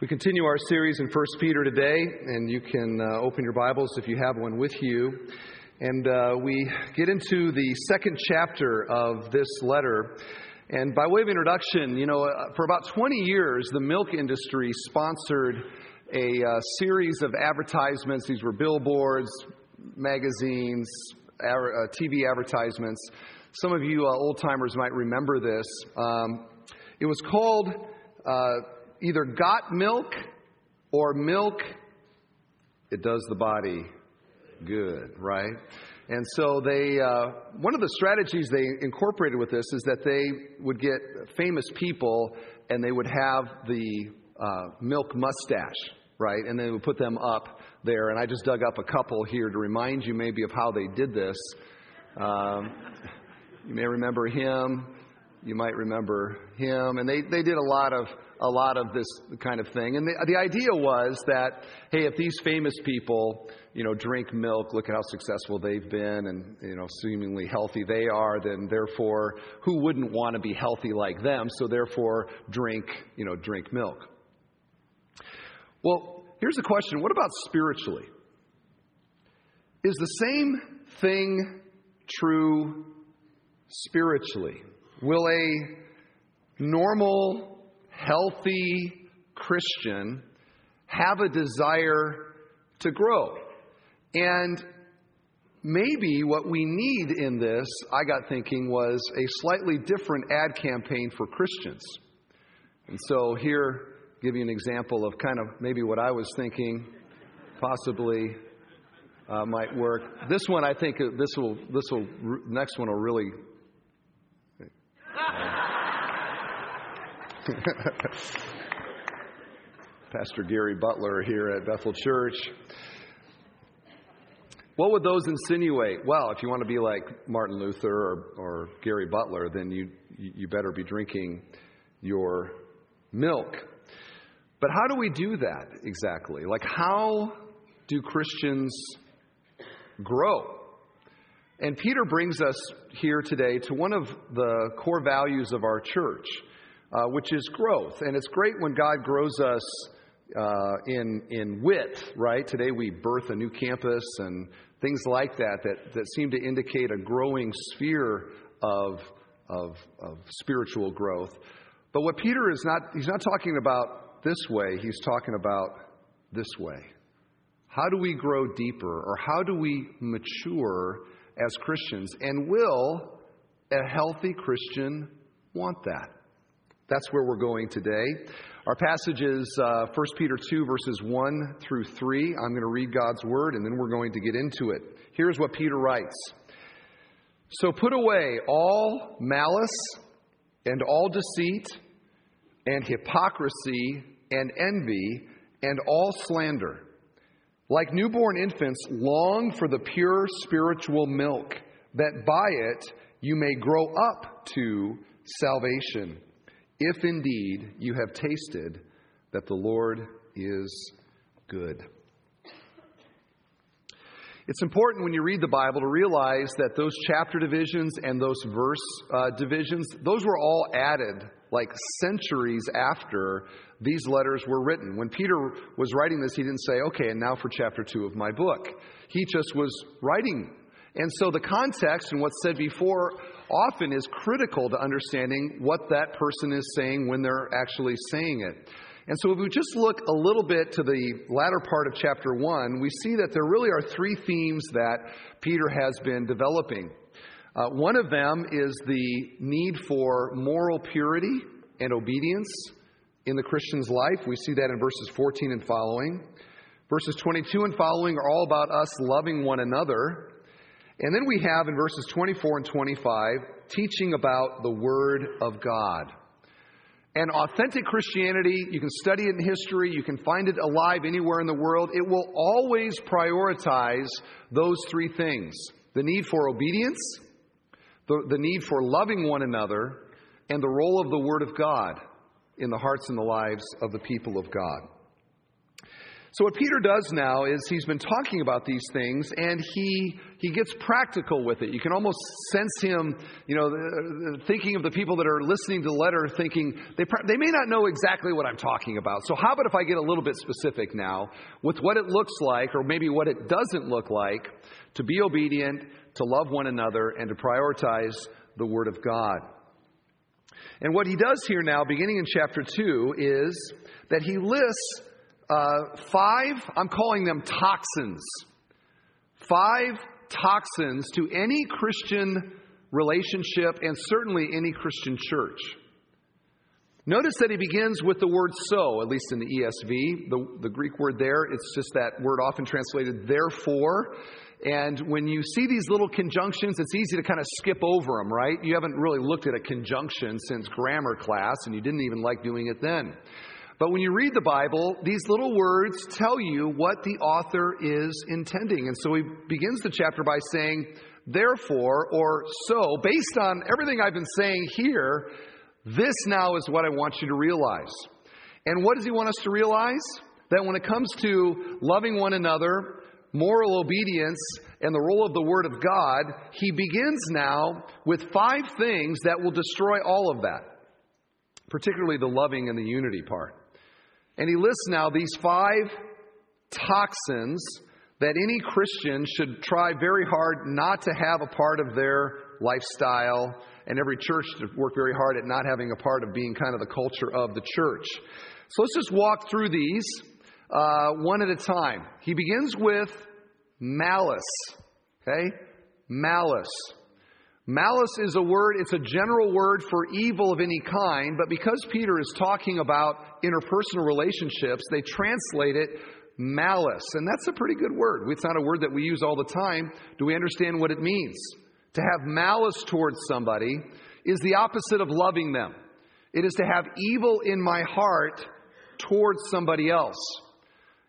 We continue our series in 1 Peter today, and you can uh, open your Bibles if you have one with you. And uh, we get into the second chapter of this letter. And by way of introduction, you know, uh, for about 20 years, the milk industry sponsored a uh, series of advertisements. These were billboards, magazines, uh, TV advertisements. Some of you old timers might remember this. Um, it was called either got milk or milk, it does the body good, right? And so they, uh, one of the strategies they incorporated with this is that they would get famous people and they would have the uh, milk mustache, right? And they would put them up there. And I just dug up a couple here to remind you maybe of how they did this. Um, you may remember him. You might remember him. And they, they did a lot of a lot of this kind of thing. And the, the idea was that, hey, if these famous people, you know, drink milk, look at how successful they've been and, you know, seemingly healthy they are, then therefore, who wouldn't want to be healthy like them? So therefore, drink, you know, drink milk. Well, here's the question what about spiritually? Is the same thing true spiritually? Will a normal healthy Christian have a desire to grow. And maybe what we need in this, I got thinking, was a slightly different ad campaign for Christians. And so here, give you an example of kind of maybe what I was thinking, possibly uh, might work. This one, I think, uh, this will, this will, next one will really Pastor Gary Butler here at Bethel Church. What would those insinuate? Well, if you want to be like Martin Luther or, or Gary Butler, then you, you better be drinking your milk. But how do we do that exactly? Like, how do Christians grow? And Peter brings us here today to one of the core values of our church uh, which is growth. And it's great when God grows us uh, in, in width, right? Today we birth a new campus and things like that that, that seem to indicate a growing sphere of, of, of spiritual growth. But what Peter is not, he's not talking about this way, he's talking about this way. How do we grow deeper or how do we mature as Christians? And will a healthy Christian want that? That's where we're going today. Our passage is uh, 1 Peter 2, verses 1 through 3. I'm going to read God's word and then we're going to get into it. Here's what Peter writes So put away all malice and all deceit and hypocrisy and envy and all slander. Like newborn infants, long for the pure spiritual milk, that by it you may grow up to salvation if indeed you have tasted that the Lord is good. It's important when you read the Bible to realize that those chapter divisions and those verse uh, divisions, those were all added like centuries after these letters were written. When Peter was writing this, he didn't say, okay, and now for chapter two of my book. He just was writing. And so the context and what's said before often is critical to understanding what that person is saying when they're actually saying it. And so, if we just look a little bit to the latter part of chapter 1, we see that there really are three themes that Peter has been developing. Uh, one of them is the need for moral purity and obedience in the Christian's life. We see that in verses 14 and following. Verses 22 and following are all about us loving one another and then we have in verses 24 and 25 teaching about the Word of God. And authentic Christianity, you can study it in history, you can find it alive anywhere in the world. It will always prioritize those three things the need for obedience, the, the need for loving one another, and the role of the Word of God in the hearts and the lives of the people of God. So what Peter does now is he's been talking about these things and he he gets practical with it. You can almost sense him, you know, thinking of the people that are listening to the letter thinking they they may not know exactly what I'm talking about. So how about if I get a little bit specific now with what it looks like or maybe what it doesn't look like to be obedient, to love one another and to prioritize the word of God. And what he does here now beginning in chapter 2 is that he lists uh, five, I'm calling them toxins. Five toxins to any Christian relationship and certainly any Christian church. Notice that he begins with the word so, at least in the ESV. The, the Greek word there, it's just that word often translated therefore. And when you see these little conjunctions, it's easy to kind of skip over them, right? You haven't really looked at a conjunction since grammar class, and you didn't even like doing it then. But when you read the Bible, these little words tell you what the author is intending. And so he begins the chapter by saying, therefore, or so, based on everything I've been saying here, this now is what I want you to realize. And what does he want us to realize? That when it comes to loving one another, moral obedience, and the role of the Word of God, he begins now with five things that will destroy all of that, particularly the loving and the unity part. And he lists now these five toxins that any Christian should try very hard not to have a part of their lifestyle, and every church to work very hard at not having a part of being kind of the culture of the church. So let's just walk through these uh, one at a time. He begins with malice. Okay? Malice. Malice is a word, it's a general word for evil of any kind, but because Peter is talking about interpersonal relationships, they translate it malice. And that's a pretty good word. It's not a word that we use all the time. Do we understand what it means? To have malice towards somebody is the opposite of loving them. It is to have evil in my heart towards somebody else.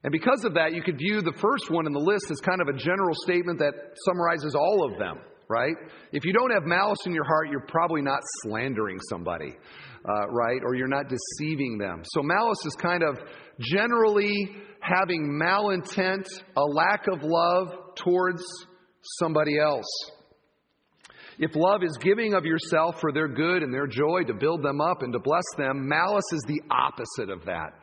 And because of that, you could view the first one in the list as kind of a general statement that summarizes all of them right? If you don't have malice in your heart, you're probably not slandering somebody, uh, right? Or you're not deceiving them. So malice is kind of generally having malintent, a lack of love towards somebody else. If love is giving of yourself for their good and their joy to build them up and to bless them, malice is the opposite of that.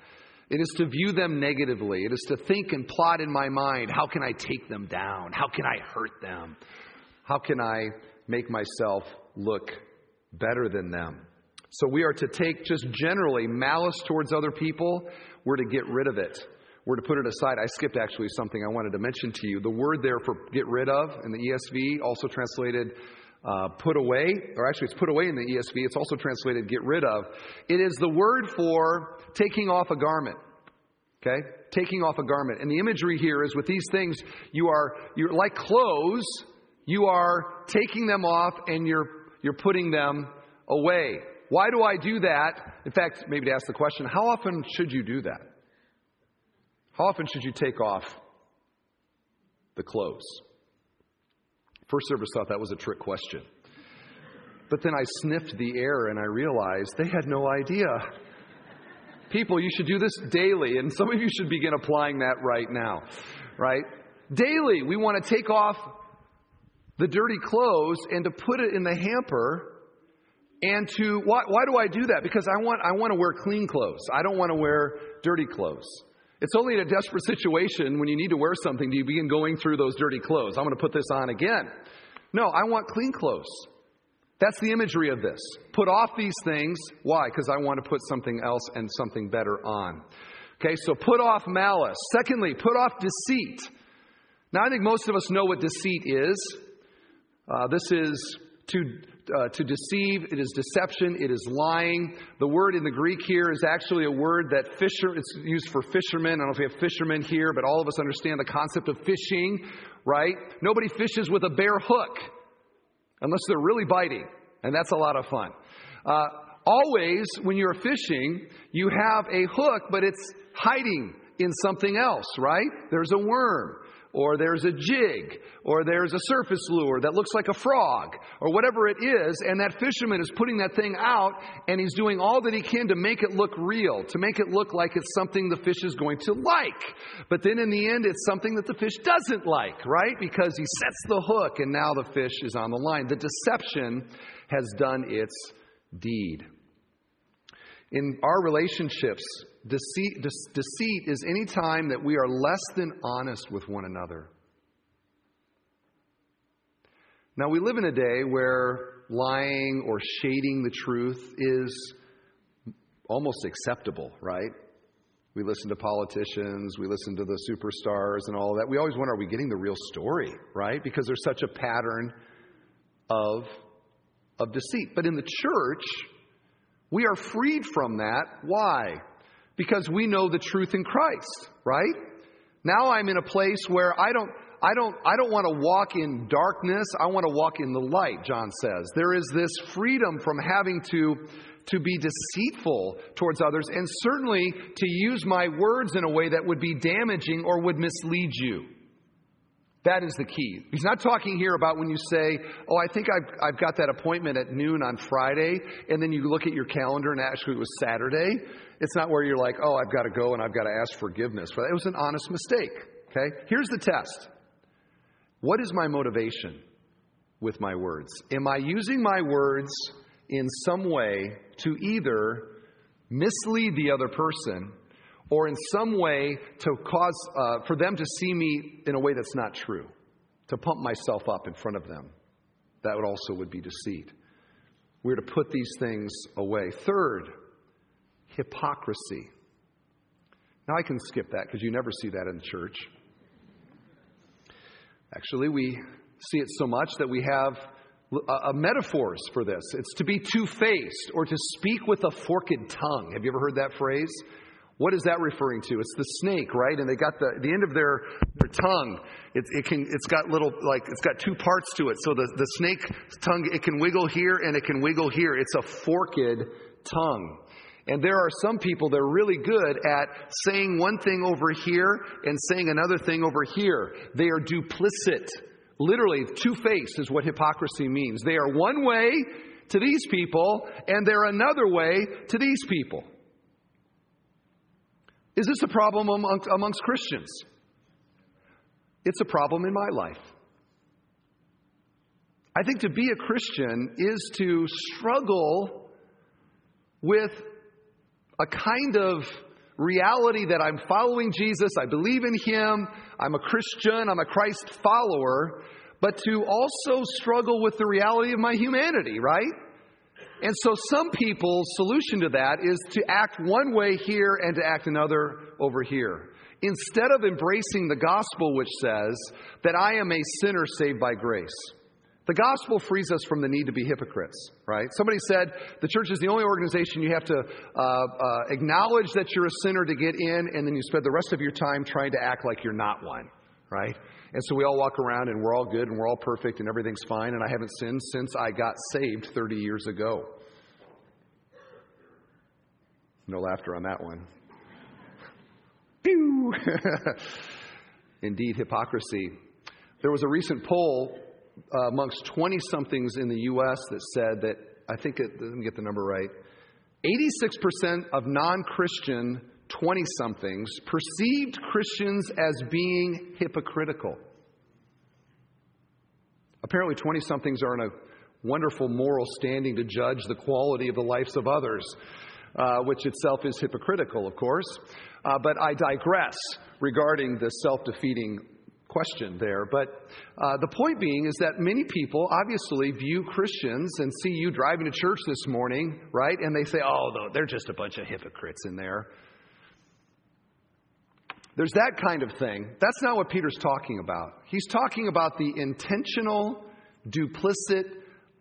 It is to view them negatively. It is to think and plot in my mind how can I take them down? How can I hurt them? How can I make myself look better than them? So we are to take just generally malice towards other people, we're to get rid of it. We're to put it aside. I skipped actually something I wanted to mention to you. The word there for get rid of in the ESV, also translated uh, put away, or actually it's put away in the ESV, it's also translated get rid of. It is the word for taking off a garment. Okay? Taking off a garment. And the imagery here is with these things, you are, you're like clothes, you are taking them off and you're, you're putting them away. Why do I do that? In fact, maybe to ask the question, how often should you do that? How often should you take off the clothes? First service thought that was a trick question. But then I sniffed the air and I realized they had no idea. People, you should do this daily, and some of you should begin applying that right now, right? Daily, we want to take off the dirty clothes and to put it in the hamper and to why, why do I do that? Because I want I want to wear clean clothes. I don't want to wear dirty clothes. It's only in a desperate situation when you need to wear something do you begin going through those dirty clothes. I'm going to put this on again. No, I want clean clothes. That's the imagery of this. Put off these things. Why? Because I want to put something else and something better on. Okay, so put off malice. Secondly, put off deceit. Now, I think most of us know what deceit is. Uh, this is to, uh, to deceive, it is deception, it is lying. The word in the Greek here is actually a word that fisher, it's used for fishermen. I don't know if we have fishermen here, but all of us understand the concept of fishing, right? Nobody fishes with a bare hook unless they're really biting, and that's a lot of fun. Uh, always, when you're fishing, you have a hook, but it's hiding in something else, right? There's a worm or there's a jig, or there's a surface lure that looks like a frog, or whatever it is, and that fisherman is putting that thing out and he's doing all that he can to make it look real, to make it look like it's something the fish is going to like. But then in the end, it's something that the fish doesn't like, right? Because he sets the hook and now the fish is on the line. The deception has done its deed. In our relationships, deceit, de- deceit is any time that we are less than honest with one another. Now, we live in a day where lying or shading the truth is almost acceptable, right? We listen to politicians, we listen to the superstars and all that. We always wonder, are we getting the real story, right? Because there's such a pattern of, of deceit. But in the church, we are freed from that. Why? Because we know the truth in Christ, right? Now I'm in a place where I don't I don't I don't want to walk in darkness. I want to walk in the light, John says. There is this freedom from having to to be deceitful towards others and certainly to use my words in a way that would be damaging or would mislead you. That is the key. He's not talking here about when you say, Oh, I think I've, I've got that appointment at noon on Friday, and then you look at your calendar and actually it was Saturday. It's not where you're like, Oh, I've got to go and I've got to ask forgiveness. But it was an honest mistake. Okay? Here's the test What is my motivation with my words? Am I using my words in some way to either mislead the other person or in some way to cause uh, for them to see me in a way that's not true, to pump myself up in front of them. That would also would be deceit. We're to put these things away. Third, hypocrisy. Now I can skip that because you never see that in church. Actually, we see it so much that we have uh, metaphors for this. It's to be two faced or to speak with a forked tongue. Have you ever heard that phrase? What is that referring to? It's the snake, right? And they got the, the end of their, their tongue. It, it can, it's got little, like, it's got two parts to it. So the, the snake tongue, it can wiggle here and it can wiggle here. It's a forked tongue. And there are some people that are really good at saying one thing over here and saying another thing over here. They are duplicit. Literally, two faced is what hypocrisy means. They are one way to these people and they're another way to these people. Is this a problem amongst, amongst Christians? It's a problem in my life. I think to be a Christian is to struggle with a kind of reality that I'm following Jesus, I believe in Him, I'm a Christian, I'm a Christ follower, but to also struggle with the reality of my humanity, right? And so some people's solution to that is to act one way here and to act another over here. Instead of embracing the gospel, which says that I am a sinner saved by grace. The gospel frees us from the need to be hypocrites, right? Somebody said the church is the only organization you have to uh, uh, acknowledge that you're a sinner to get in, and then you spend the rest of your time trying to act like you're not one, right? And so we all walk around and we're all good and we're all perfect and everything's fine, and I haven't sinned since I got saved 30 years ago. No laughter on that one. Pew! Indeed, hypocrisy. There was a recent poll uh, amongst 20 somethings in the U.S. that said that, I think, it, let me get the number right, 86% of non Christian 20 somethings perceived Christians as being hypocritical. Apparently, 20 somethings are in a wonderful moral standing to judge the quality of the lives of others, uh, which itself is hypocritical, of course. Uh, but I digress regarding the self defeating question there. But uh, the point being is that many people obviously view Christians and see you driving to church this morning, right? And they say, oh, they're just a bunch of hypocrites in there. There's that kind of thing. That's not what Peter's talking about. He's talking about the intentional, duplicit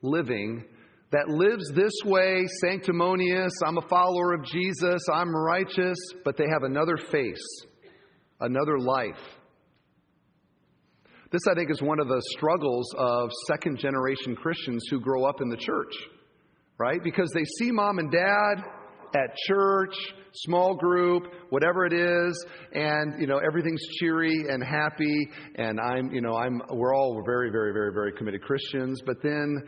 living that lives this way, sanctimonious, I'm a follower of Jesus, I'm righteous, but they have another face, another life. This, I think, is one of the struggles of second generation Christians who grow up in the church, right? Because they see mom and dad at church, small group, whatever it is, and you know everything's cheery and happy, and I'm, you know, I'm, we're all very, very, very, very committed Christians. But then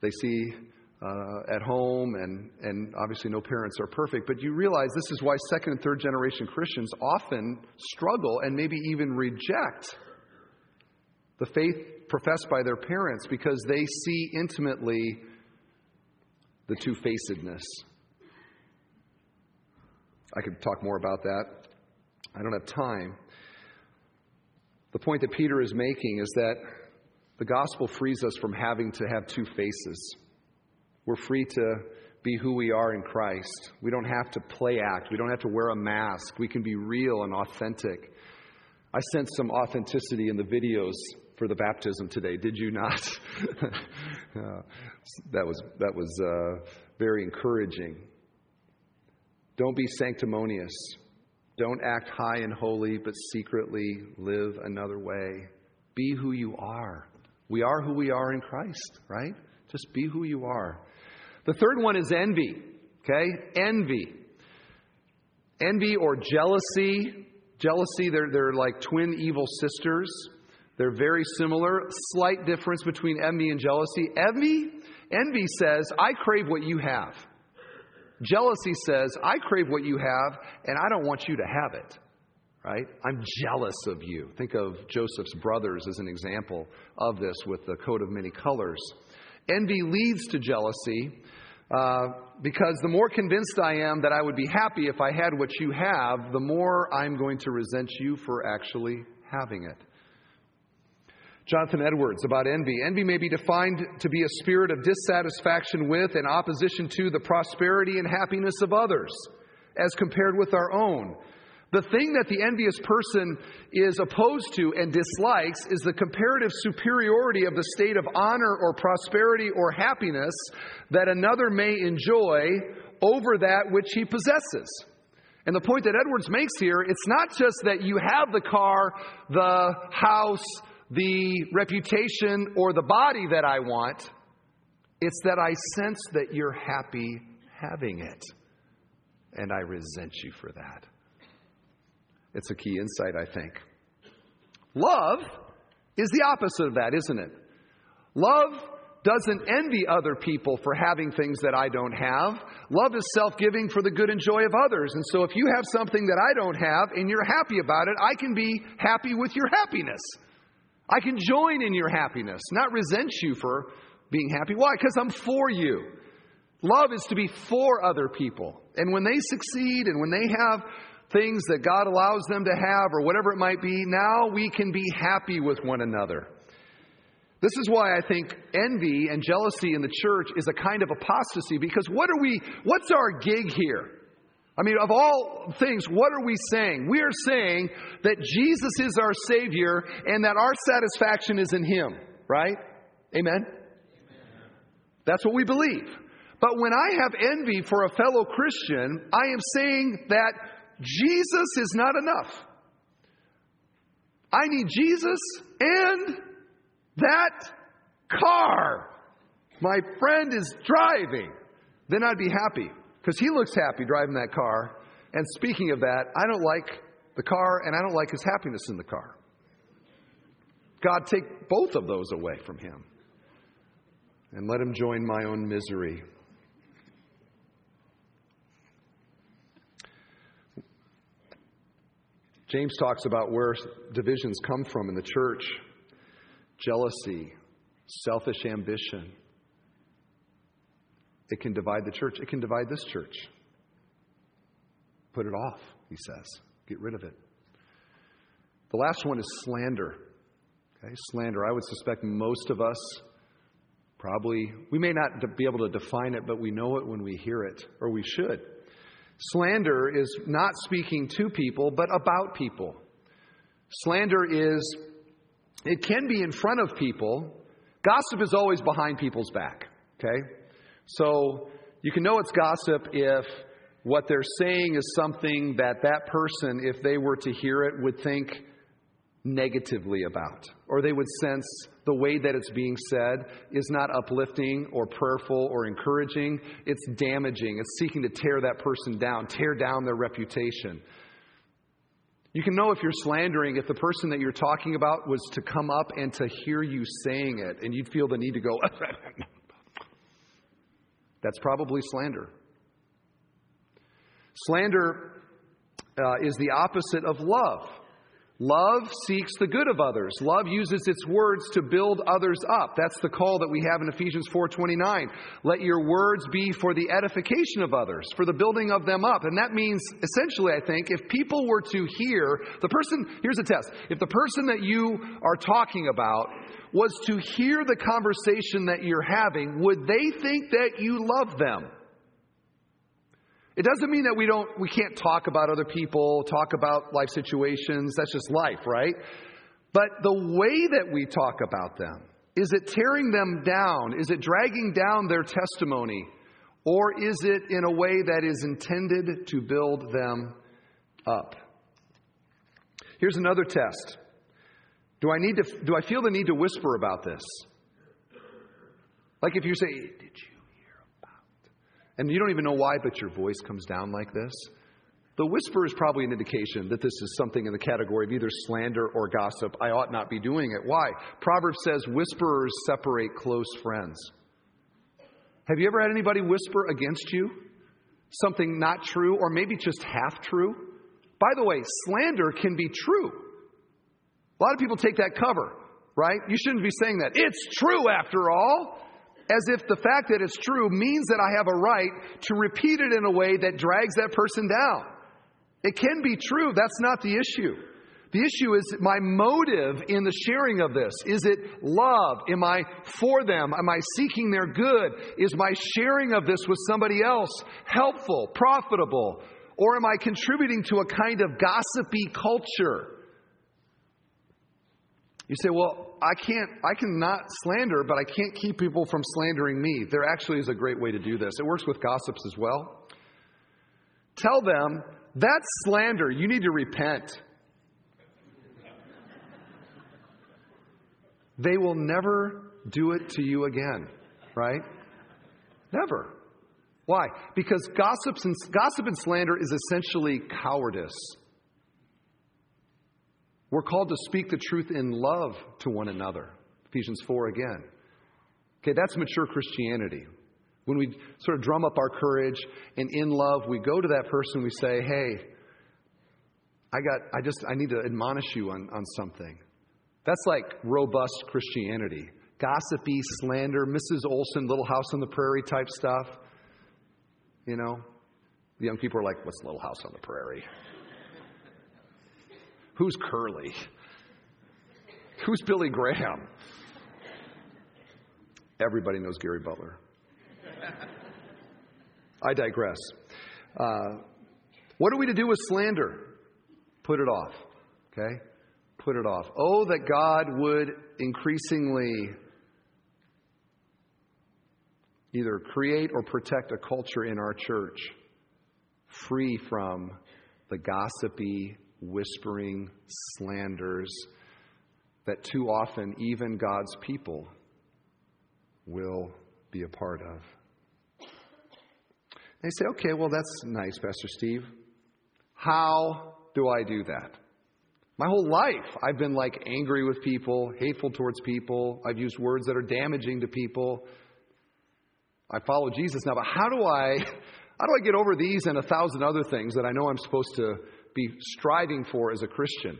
they see uh, at home, and, and obviously no parents are perfect, but you realize this is why second and third generation Christians often struggle and maybe even reject the faith professed by their parents because they see intimately the two facedness. I could talk more about that. I don't have time. The point that Peter is making is that the gospel frees us from having to have two faces. We're free to be who we are in Christ. We don't have to play act. We don't have to wear a mask. We can be real and authentic. I sense some authenticity in the videos for the baptism today. Did you not? uh, that was that was uh, very encouraging. Don't be sanctimonious. Don't act high and holy, but secretly live another way. Be who you are. We are who we are in Christ, right? Just be who you are. The third one is envy. Okay? Envy. Envy or jealousy. Jealousy, they're, they're like twin evil sisters. They're very similar. Slight difference between envy and jealousy. Envy, envy says, I crave what you have. Jealousy says, I crave what you have, and I don't want you to have it. Right? I'm jealous of you. Think of Joseph's brothers as an example of this with the coat of many colors. Envy leads to jealousy uh, because the more convinced I am that I would be happy if I had what you have, the more I'm going to resent you for actually having it. Jonathan Edwards about envy. Envy may be defined to be a spirit of dissatisfaction with and opposition to the prosperity and happiness of others as compared with our own. The thing that the envious person is opposed to and dislikes is the comparative superiority of the state of honor or prosperity or happiness that another may enjoy over that which he possesses. And the point that Edwards makes here, it's not just that you have the car, the house, the reputation or the body that I want. It's that I sense that you're happy having it. And I resent you for that. It's a key insight, I think. Love is the opposite of that, isn't it? Love doesn't envy other people for having things that I don't have. Love is self giving for the good and joy of others. And so if you have something that I don't have and you're happy about it, I can be happy with your happiness. I can join in your happiness, not resent you for being happy. Why? Because I'm for you. Love is to be for other people. And when they succeed and when they have things that God allows them to have or whatever it might be, now we can be happy with one another. This is why I think envy and jealousy in the church is a kind of apostasy because what are we, what's our gig here? I mean, of all things, what are we saying? We are saying that Jesus is our Savior and that our satisfaction is in Him, right? Amen? That's what we believe. But when I have envy for a fellow Christian, I am saying that Jesus is not enough. I need Jesus and that car my friend is driving. Then I'd be happy. Because he looks happy driving that car. And speaking of that, I don't like the car and I don't like his happiness in the car. God, take both of those away from him and let him join my own misery. James talks about where divisions come from in the church jealousy, selfish ambition. It can divide the church. It can divide this church. Put it off, he says. Get rid of it. The last one is slander. Okay, slander. I would suspect most of us probably, we may not be able to define it, but we know it when we hear it, or we should. Slander is not speaking to people, but about people. Slander is, it can be in front of people. Gossip is always behind people's back, okay? So you can know it's gossip if what they're saying is something that that person, if they were to hear it, would think negatively about, or they would sense the way that it's being said is not uplifting or prayerful or encouraging. It's damaging. It's seeking to tear that person down, tear down their reputation. You can know if you're slandering if the person that you're talking about was to come up and to hear you saying it, and you'd feel the need to go, that's probably slander. Slander uh, is the opposite of love. Love seeks the good of others. Love uses its words to build others up. That's the call that we have in Ephesians 4:29. Let your words be for the edification of others, for the building of them up. And that means essentially, I think, if people were to hear the person, here's a test. If the person that you are talking about was to hear the conversation that you're having, would they think that you love them? It doesn't mean that we don't we can't talk about other people, talk about life situations. That's just life, right? But the way that we talk about them, is it tearing them down? Is it dragging down their testimony? Or is it in a way that is intended to build them up? Here's another test. Do I need to do I feel the need to whisper about this? Like if you say, "Did you and you don't even know why, but your voice comes down like this, the whisper is probably an indication that this is something in the category of either slander or gossip. I ought not be doing it. Why? Proverbs says whisperers separate close friends. Have you ever had anybody whisper against you? Something not true, or maybe just half true? By the way, slander can be true. A lot of people take that cover, right? You shouldn't be saying that. It's true after all as if the fact that it's true means that I have a right to repeat it in a way that drags that person down. It can be true, that's not the issue. The issue is my motive in the sharing of this. Is it love? Am I for them? Am I seeking their good? Is my sharing of this with somebody else helpful, profitable? Or am I contributing to a kind of gossipy culture? You say, well, I can't, I cannot slander, but I can't keep people from slandering me. There actually is a great way to do this. It works with gossips as well. Tell them, that's slander. You need to repent. They will never do it to you again, right? Never. Why? Because gossips and, gossip and slander is essentially cowardice. We're called to speak the truth in love to one another. Ephesians 4 again. Okay, that's mature Christianity. When we sort of drum up our courage and in love, we go to that person, we say, hey, I got, I just, I need to admonish you on, on something. That's like robust Christianity. Gossipy, slander, Mrs. Oleson, Little House on the Prairie type stuff. You know, the young people are like, what's Little House on the Prairie? Who's Curly? Who's Billy Graham? Everybody knows Gary Butler. I digress. Uh, what are we to do with slander? Put it off. Okay? Put it off. Oh, that God would increasingly either create or protect a culture in our church free from the gossipy, whispering slanders that too often even God's people will be a part of. They say, okay, well, that's nice, Pastor Steve. How do I do that? My whole life, I've been like angry with people, hateful towards people. I've used words that are damaging to people. I follow Jesus now, but how do I how do I get over these and a thousand other things that I know I'm supposed to be striving for as a Christian.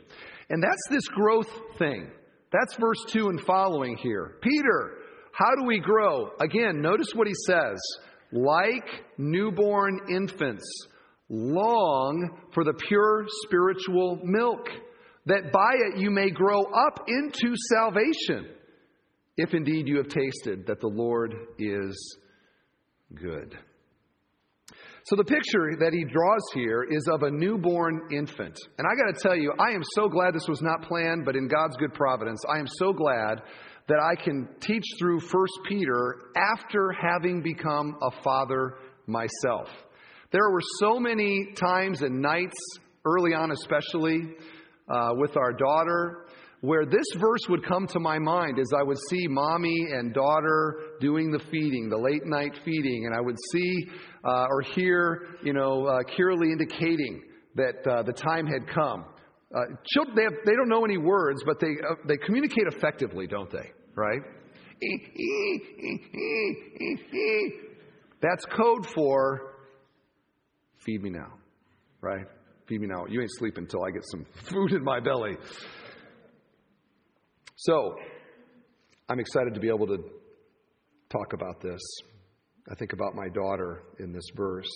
And that's this growth thing. That's verse 2 and following here. Peter, how do we grow? Again, notice what he says. Like newborn infants, long for the pure spiritual milk, that by it you may grow up into salvation, if indeed you have tasted that the Lord is good. So the picture that he draws here is of a newborn infant. And I got to tell you, I am so glad this was not planned, but in God's good providence, I am so glad that I can teach through 1 Peter after having become a father myself. There were so many times and nights, early on especially, uh, with our daughter, where this verse would come to my mind as I would see mommy and daughter doing the feeding, the late night feeding, and I would see uh, or hear, you know, uh, Kiralee indicating that uh, the time had come. Uh, children, they, have, they don't know any words, but they, uh, they communicate effectively, don't they? Right? That's code for feed me now, right? Feed me now. You ain't sleeping until I get some food in my belly. So, I'm excited to be able to talk about this. I think about my daughter in this verse.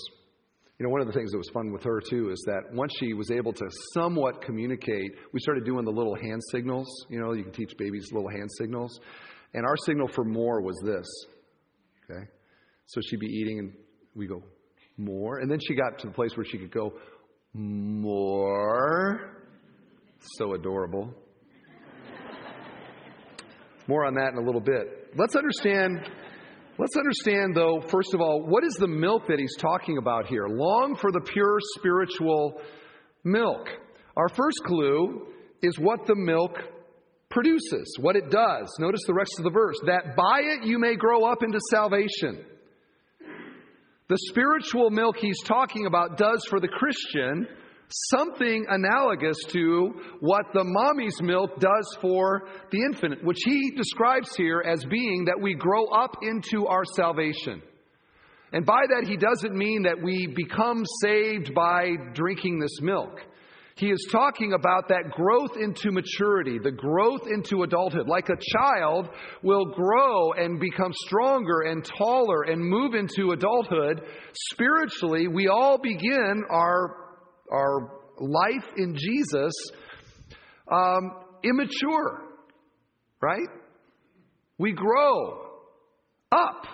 You know, one of the things that was fun with her too is that once she was able to somewhat communicate, we started doing the little hand signals. You know, you can teach babies little hand signals. And our signal for more was this. Okay? So she'd be eating and we go, more. And then she got to the place where she could go, more. So adorable. More on that in a little bit. Let's understand. Let's understand, though, first of all, what is the milk that he's talking about here? Long for the pure spiritual milk. Our first clue is what the milk produces, what it does. Notice the rest of the verse that by it you may grow up into salvation. The spiritual milk he's talking about does for the Christian something analogous to what the mommy's milk does for the infant, which he describes here as being that we grow up into our salvation. And by that, he doesn't mean that we become saved by drinking this milk. He is talking about that growth into maturity, the growth into adulthood. Like a child will grow and become stronger and taller and move into adulthood, spiritually, we all begin our our life in Jesus um, immature, right? We grow up,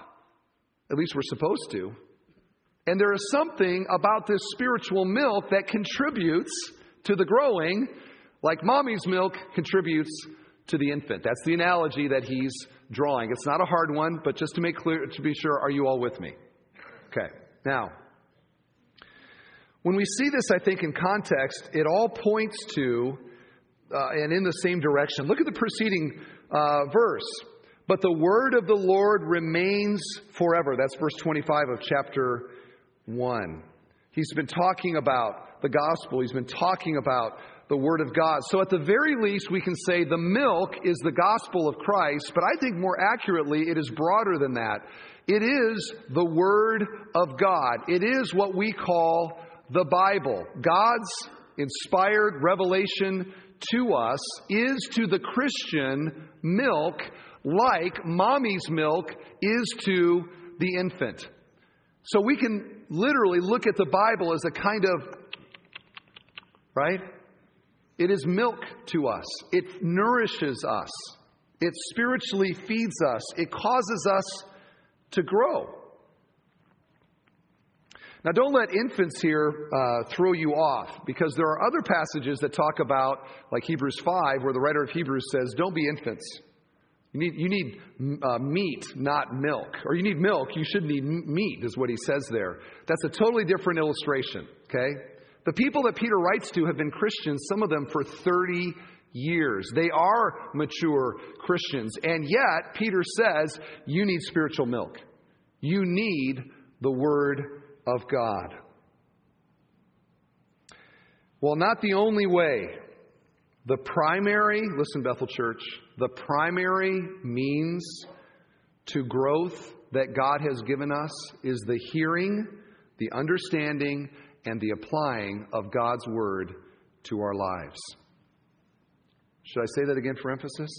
at least we're supposed to. And there is something about this spiritual milk that contributes to the growing, like mommy's milk contributes to the infant. That's the analogy that he's drawing. It's not a hard one, but just to make clear, to be sure, are you all with me? Okay. Now, when we see this, I think, in context, it all points to uh, and in the same direction. Look at the preceding uh, verse. But the word of the Lord remains forever. That's verse 25 of chapter 1. He's been talking about the gospel, he's been talking about the Word of God. So, at the very least, we can say the milk is the gospel of Christ, but I think more accurately, it is broader than that. It is the Word of God. It is what we call the Bible, God's inspired revelation to us, is to the Christian milk like mommy's milk is to the infant. So we can literally look at the Bible as a kind of, right? It is milk to us, it nourishes us, it spiritually feeds us, it causes us to grow. Now, don't let infants here uh, throw you off because there are other passages that talk about, like Hebrews 5, where the writer of Hebrews says, Don't be infants. You need, you need uh, meat, not milk. Or you need milk, you should need meat, is what he says there. That's a totally different illustration, okay? The people that Peter writes to have been Christians, some of them for 30 years. They are mature Christians. And yet, Peter says, you need spiritual milk. You need the Word of God. Well, not the only way. The primary, listen, Bethel Church, the primary means to growth that God has given us is the hearing, the understanding, and the applying of God's Word to our lives. Should I say that again for emphasis?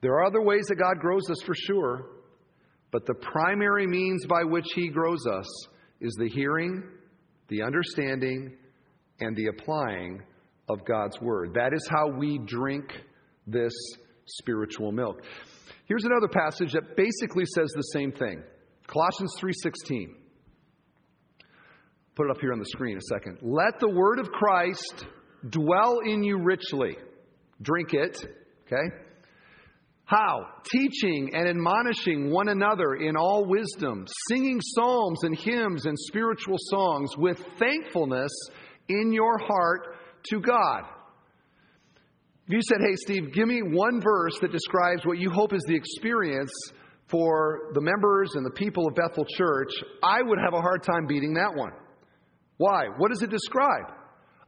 There are other ways that God grows us for sure, but the primary means by which He grows us is the hearing, the understanding, and the applying of God's word. That is how we drink this spiritual milk. Here's another passage that basically says the same thing. Colossians 3:16. Put it up here on the screen a second. Let the word of Christ dwell in you richly. Drink it, okay? How? Teaching and admonishing one another in all wisdom, singing psalms and hymns and spiritual songs with thankfulness in your heart to God. If you said, hey, Steve, give me one verse that describes what you hope is the experience for the members and the people of Bethel Church, I would have a hard time beating that one. Why? What does it describe?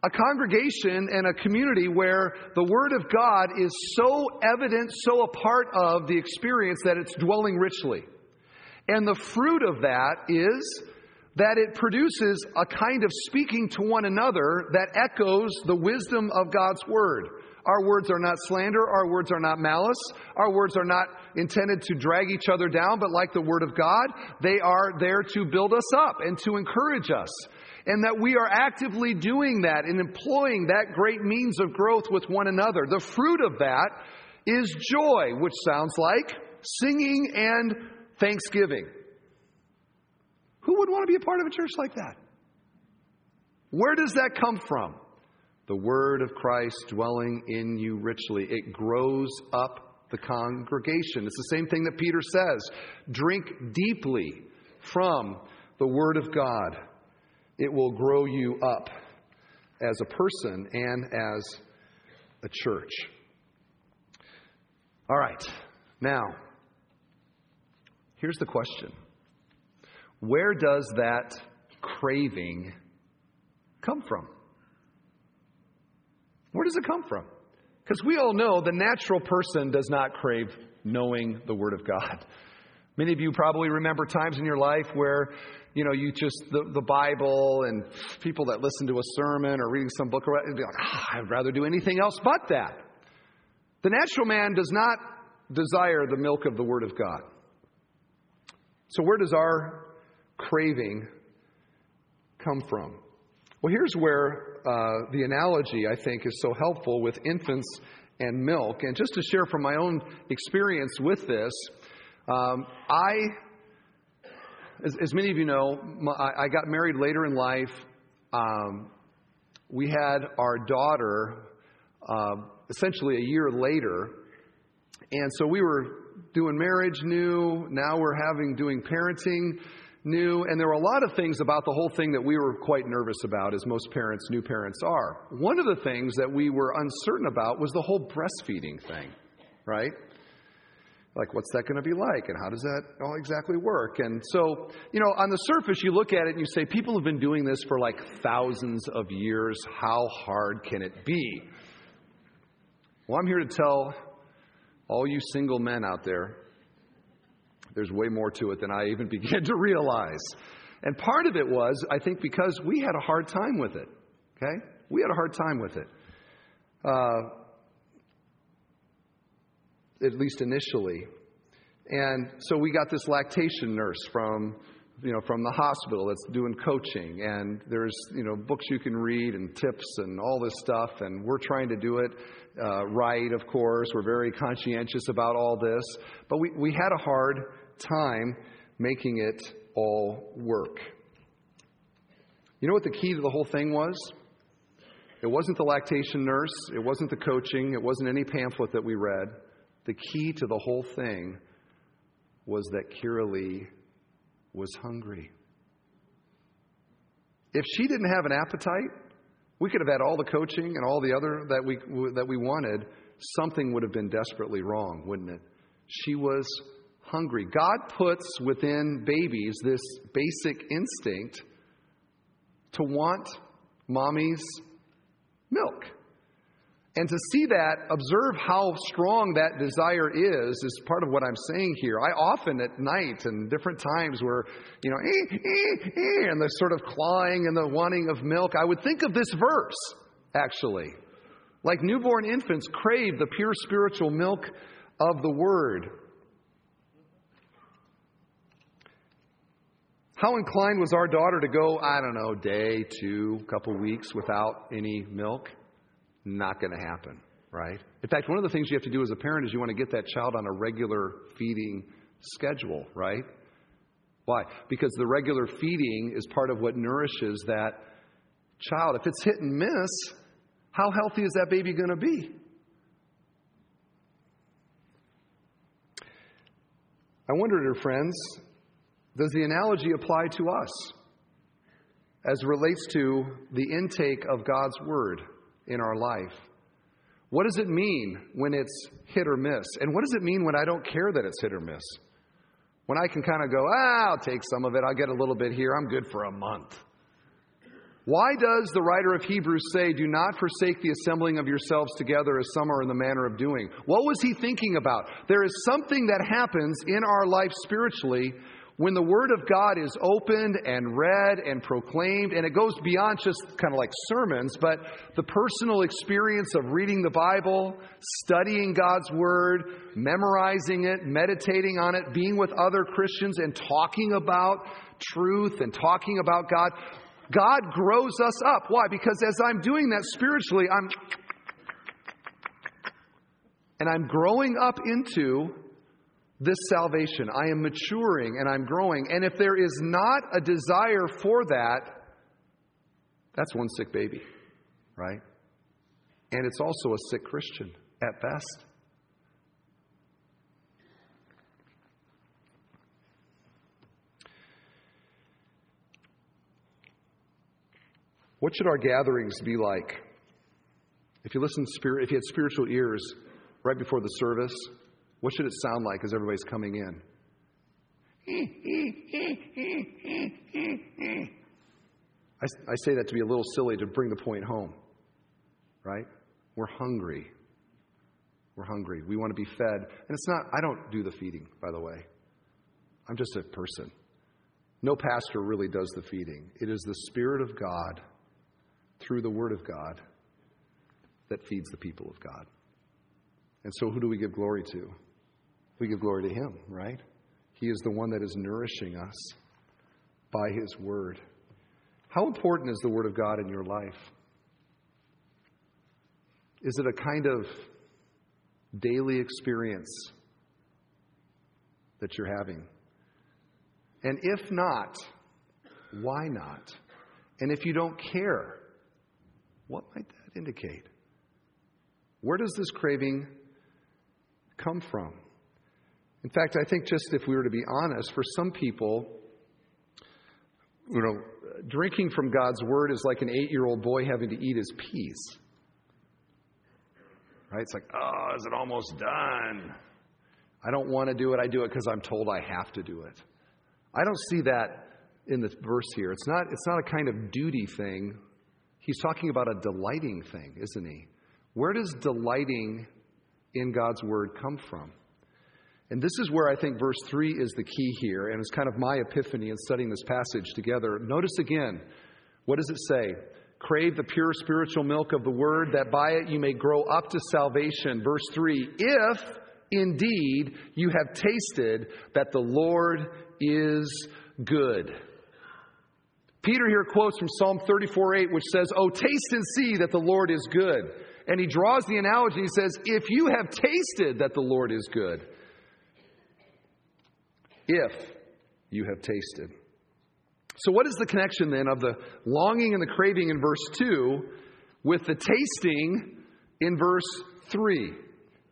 A congregation and a community where the Word of God is so evident, so a part of the experience that it's dwelling richly. And the fruit of that is that it produces a kind of speaking to one another that echoes the wisdom of God's Word. Our words are not slander. Our words are not malice. Our words are not intended to drag each other down, but like the Word of God, they are there to build us up and to encourage us. And that we are actively doing that and employing that great means of growth with one another. The fruit of that is joy, which sounds like singing and thanksgiving. Who would want to be a part of a church like that? Where does that come from? the word of Christ dwelling in you richly. It grows up the congregation. It's the same thing that Peter says drink deeply from the word of God. It will grow you up as a person and as a church. All right, now, here's the question Where does that craving come from? Where does it come from? Because we all know the natural person does not crave knowing the Word of God. Many of you probably remember times in your life where, you know, you just, the, the Bible and people that listen to a sermon or reading some book, and be like, oh, I'd rather do anything else but that. The natural man does not desire the milk of the Word of God. So, where does our craving come from? Well, here's where uh, the analogy, I think, is so helpful with infants and milk. And just to share from my own experience with this, um, I, as, as, many of you know, my, I got married later in life. Um, we had our daughter uh, essentially a year later. And so we were doing marriage new. Now we're having doing parenting new, and there were a lot of things about the whole thing that we were quite nervous about, as most parents, new parents are. One of the things that we were uncertain about was the whole breastfeeding thing, right? Like, what's that going to be like, and how does that all exactly work? And so, you know, on the surface, you look at it and you say, people have been doing this for like thousands of years. How hard can it be? Well, I'm here to tell all you single men out there there's way more to it than I even began to realize. And part of it was, I think, because we had a hard time with it. Okay? We had a hard time with it. Uh, at least initially. And so we got this lactation nurse from, you know, from the hospital that's doing coaching. And there's, you know, books you can read and tips and all this stuff. And we're trying to do it uh, right, of course. We're very conscientious about all this. But we, we had a hard time making it all work. You know what the key to the whole thing was? It wasn't the lactation nurse, it wasn't the coaching, it wasn't any pamphlet that we read. The key to the whole thing was that Kira Lee was hungry. If she didn't have an appetite, we could have had all the coaching and all the other that we that we wanted. Something would have been desperately wrong, wouldn't it? She was hungry. God puts within babies this basic instinct to want mommy's milk. And to see that, observe how strong that desire is, is part of what I'm saying here. I often at night and different times where, you know, eh, eh, eh, and the sort of clawing and the wanting of milk, I would think of this verse, actually. Like newborn infants crave the pure spiritual milk of the Word. How inclined was our daughter to go, I don't know, day, two, couple weeks without any milk? Not going to happen, right? In fact, one of the things you have to do as a parent is you want to get that child on a regular feeding schedule, right? Why? Because the regular feeding is part of what nourishes that child. If it's hit and miss, how healthy is that baby going to be? I wonder, dear friends, does the analogy apply to us as relates to the intake of God's Word in our life? What does it mean when it's hit or miss? And what does it mean when I don't care that it's hit or miss? When I can kind of go, ah, I'll take some of it, I'll get a little bit here, I'm good for a month. Why does the writer of Hebrews say, Do not forsake the assembling of yourselves together as some are in the manner of doing? What was he thinking about? There is something that happens in our life spiritually when the Word of God is opened and read and proclaimed, and it goes beyond just kind of like sermons, but the personal experience of reading the Bible, studying God's Word, memorizing it, meditating on it, being with other Christians, and talking about truth and talking about God. God grows us up. Why? Because as I'm doing that spiritually, I'm. And I'm growing up into this salvation. I am maturing and I'm growing. And if there is not a desire for that, that's one sick baby, right? And it's also a sick Christian at best. What should our gatherings be like? If you listen, spirit if you had spiritual ears right before the service, what should it sound like as everybody's coming in? I, I say that to be a little silly to bring the point home, right? We're hungry. We're hungry. We want to be fed. And it's not, I don't do the feeding, by the way. I'm just a person. No pastor really does the feeding. It is the Spirit of God through the Word of God that feeds the people of God. And so, who do we give glory to? We give glory to Him, right? He is the one that is nourishing us by His Word. How important is the Word of God in your life? Is it a kind of daily experience that you're having? And if not, why not? And if you don't care, what might that indicate? Where does this craving come from? In fact, I think just if we were to be honest, for some people, you know, drinking from God's word is like an eight year old boy having to eat his peas. Right? It's like, oh, is it almost done? I don't want to do it. I do it because I'm told I have to do it. I don't see that in the verse here. It's not, it's not a kind of duty thing. He's talking about a delighting thing, isn't he? Where does delighting in God's word come from? And this is where I think verse 3 is the key here, and it's kind of my epiphany in studying this passage together. Notice again, what does it say? Crave the pure spiritual milk of the word, that by it you may grow up to salvation. Verse 3 If indeed you have tasted that the Lord is good. Peter here quotes from Psalm 34 8, which says, Oh, taste and see that the Lord is good. And he draws the analogy. He says, If you have tasted that the Lord is good, if you have tasted. So, what is the connection then of the longing and the craving in verse 2 with the tasting in verse 3?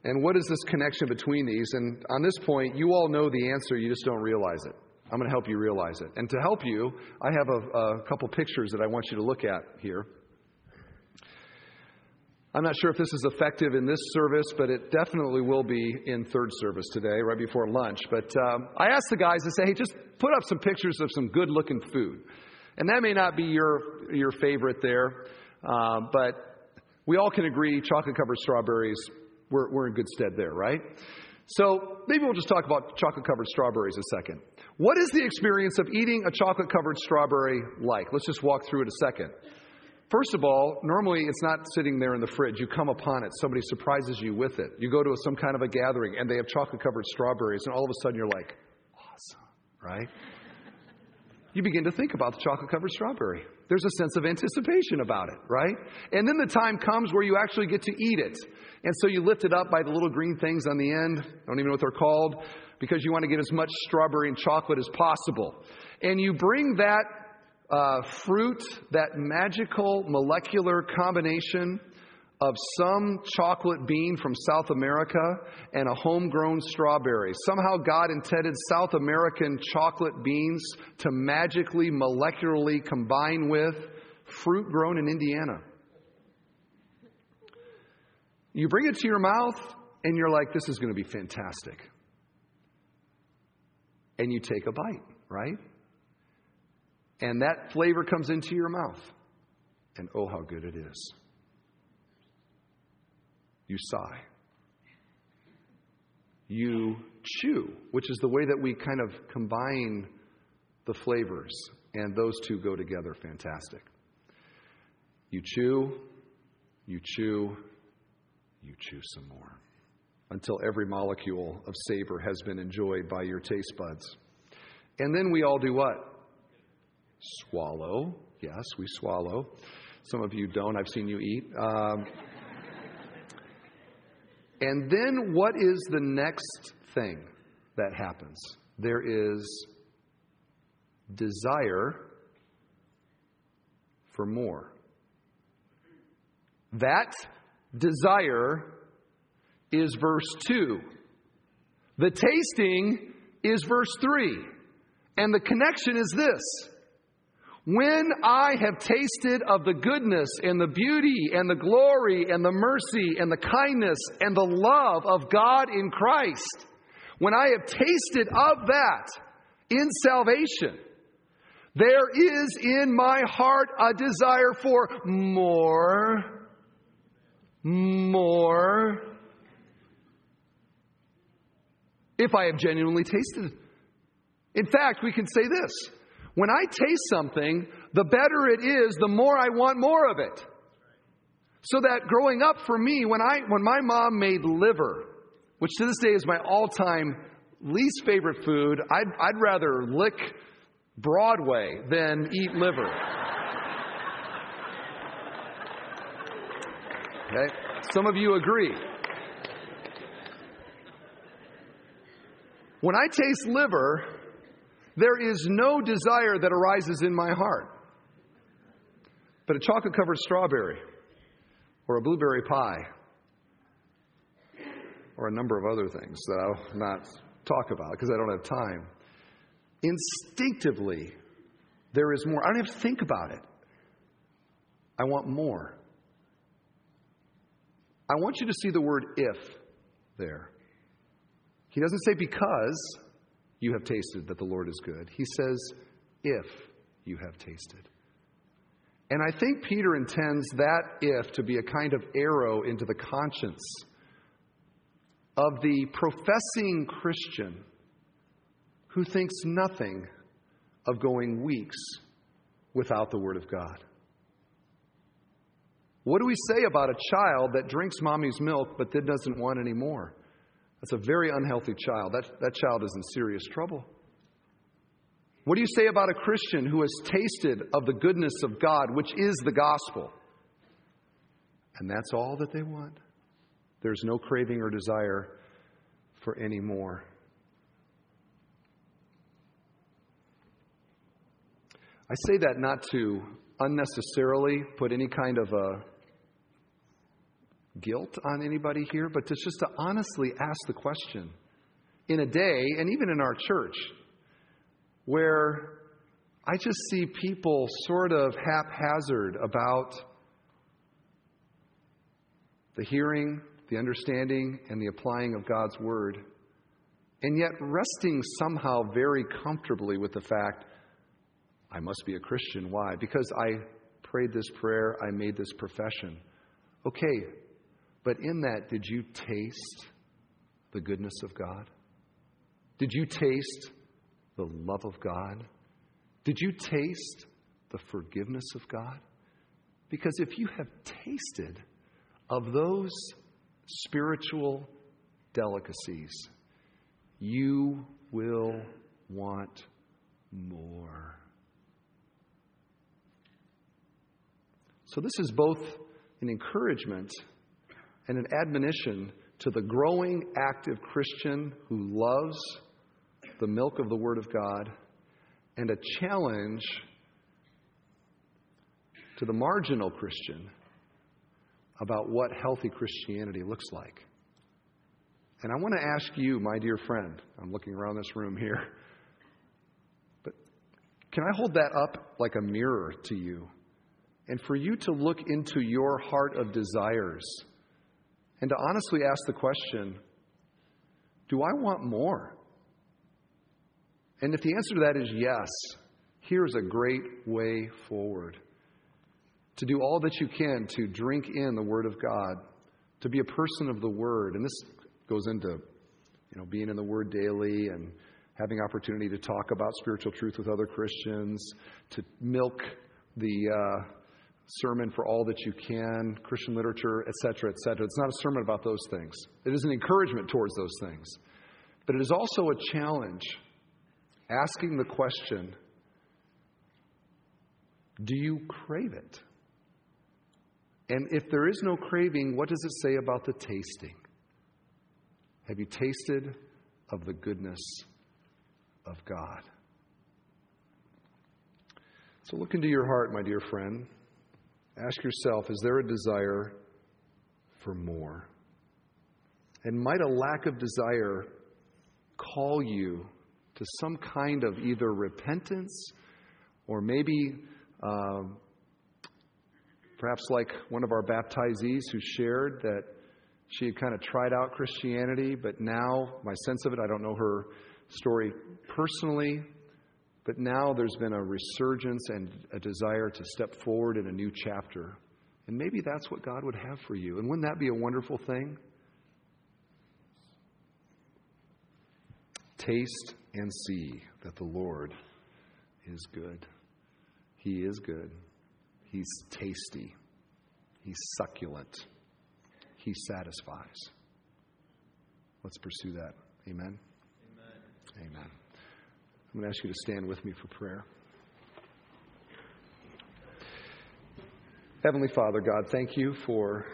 And what is this connection between these? And on this point, you all know the answer, you just don't realize it. I'm going to help you realize it. And to help you, I have a, a couple pictures that I want you to look at here. I'm not sure if this is effective in this service, but it definitely will be in third service today, right before lunch. But um, I asked the guys to say, hey, just put up some pictures of some good looking food. And that may not be your, your favorite there, uh, but we all can agree chocolate covered strawberries, we're, we're in good stead there, right? So maybe we'll just talk about chocolate covered strawberries a second. What is the experience of eating a chocolate covered strawberry like? Let's just walk through it a second. First of all, normally it's not sitting there in the fridge. You come upon it, somebody surprises you with it. You go to some kind of a gathering and they have chocolate covered strawberries, and all of a sudden you're like, awesome, right? You begin to think about the chocolate covered strawberry. There's a sense of anticipation about it, right? And then the time comes where you actually get to eat it. And so you lift it up by the little green things on the end. I don't even know what they're called because you want to get as much strawberry and chocolate as possible. And you bring that uh, fruit, that magical molecular combination of some chocolate bean from South America and a homegrown strawberry. Somehow God intended South American chocolate beans to magically, molecularly combine with fruit grown in Indiana. You bring it to your mouth, and you're like, this is going to be fantastic. And you take a bite, right? And that flavor comes into your mouth. And oh, how good it is. You sigh. You chew, which is the way that we kind of combine the flavors, and those two go together fantastic. You chew, you chew, you chew some more until every molecule of savor has been enjoyed by your taste buds. And then we all do what? Swallow. Yes, we swallow. Some of you don't. I've seen you eat. Um, and then what is the next thing that happens? There is desire for more. That desire is verse 2. The tasting is verse 3. And the connection is this when I have tasted of the goodness and the beauty and the glory and the mercy and the kindness and the love of God in Christ, when I have tasted of that in salvation, there is in my heart a desire for more, more. If I have genuinely tasted. In fact, we can say this when I taste something, the better it is, the more I want more of it. So that growing up for me, when, I, when my mom made liver, which to this day is my all time least favorite food, I'd, I'd rather lick Broadway than eat liver. Okay? Some of you agree. When I taste liver, there is no desire that arises in my heart. But a chocolate covered strawberry, or a blueberry pie, or a number of other things that I'll not talk about because I don't have time. Instinctively, there is more. I don't have to think about it. I want more. I want you to see the word if there. He doesn't say because, you have tasted that the Lord is good. He says, if you have tasted. And I think Peter intends that if to be a kind of arrow into the conscience of the professing Christian who thinks nothing of going weeks without the Word of God. What do we say about a child that drinks mommy's milk but then doesn't want any more? That's a very unhealthy child. That, that child is in serious trouble. What do you say about a Christian who has tasted of the goodness of God, which is the gospel? And that's all that they want. There's no craving or desire for any more. I say that not to unnecessarily put any kind of a guilt on anybody here, but just to honestly ask the question in a day, and even in our church, where I just see people sort of haphazard about the hearing, the understanding, and the applying of God's Word, and yet resting somehow very comfortably with the fact, I must be a Christian. Why? Because I prayed this prayer, I made this profession. Okay, but in that, did you taste the goodness of God? Did you taste the love of God? Did you taste the forgiveness of God? Because if you have tasted of those spiritual delicacies, you will want more. So, this is both an encouragement and an admonition to the growing, active Christian who loves the milk of the Word of God, and a challenge to the marginal Christian about what healthy Christianity looks like. And I want to ask you, my dear friend, I'm looking around this room here, but can I hold that up like a mirror to you? And for you to look into your heart of desires and to honestly ask the question do I want more? And if the answer to that is yes, here's a great way forward. To do all that you can to drink in the Word of God, to be a person of the Word. And this goes into you know, being in the Word daily and having opportunity to talk about spiritual truth with other Christians, to milk the uh, sermon for all that you can, Christian literature, etc., etc. It's not a sermon about those things. It is an encouragement towards those things. But it is also a challenge asking the question do you crave it? And if there is no craving, what does it say about the tasting? Have you tasted of the goodness of God? So look into your heart, my dear friend. Ask yourself is there a desire for more? And might a lack of desire call you to some kind of either repentance or maybe um, perhaps like one of our baptizees who shared that she had kind of tried out Christianity, but now, my sense of it, I don't know her story personally, but now there's been a resurgence and a desire to step forward in a new chapter. And maybe that's what God would have for you. And wouldn't that be a wonderful thing? Taste and see that the Lord is good. He is good. He's tasty. He's succulent. He satisfies. Let's pursue that. Amen. Amen. Amen. I'm going to ask you to stand with me for prayer. Heavenly Father, God, thank you for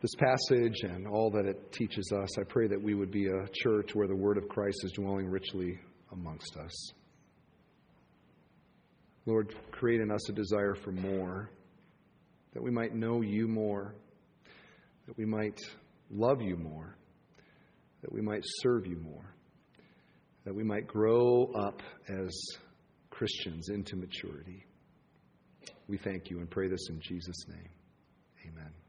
this passage and all that it teaches us. I pray that we would be a church where the word of Christ is dwelling richly amongst us. Lord, create in us a desire for more, that we might know you more, that we might love you more, that we might serve you more, that we might grow up as Christians into maturity. We thank you and pray this in Jesus' name. Amen.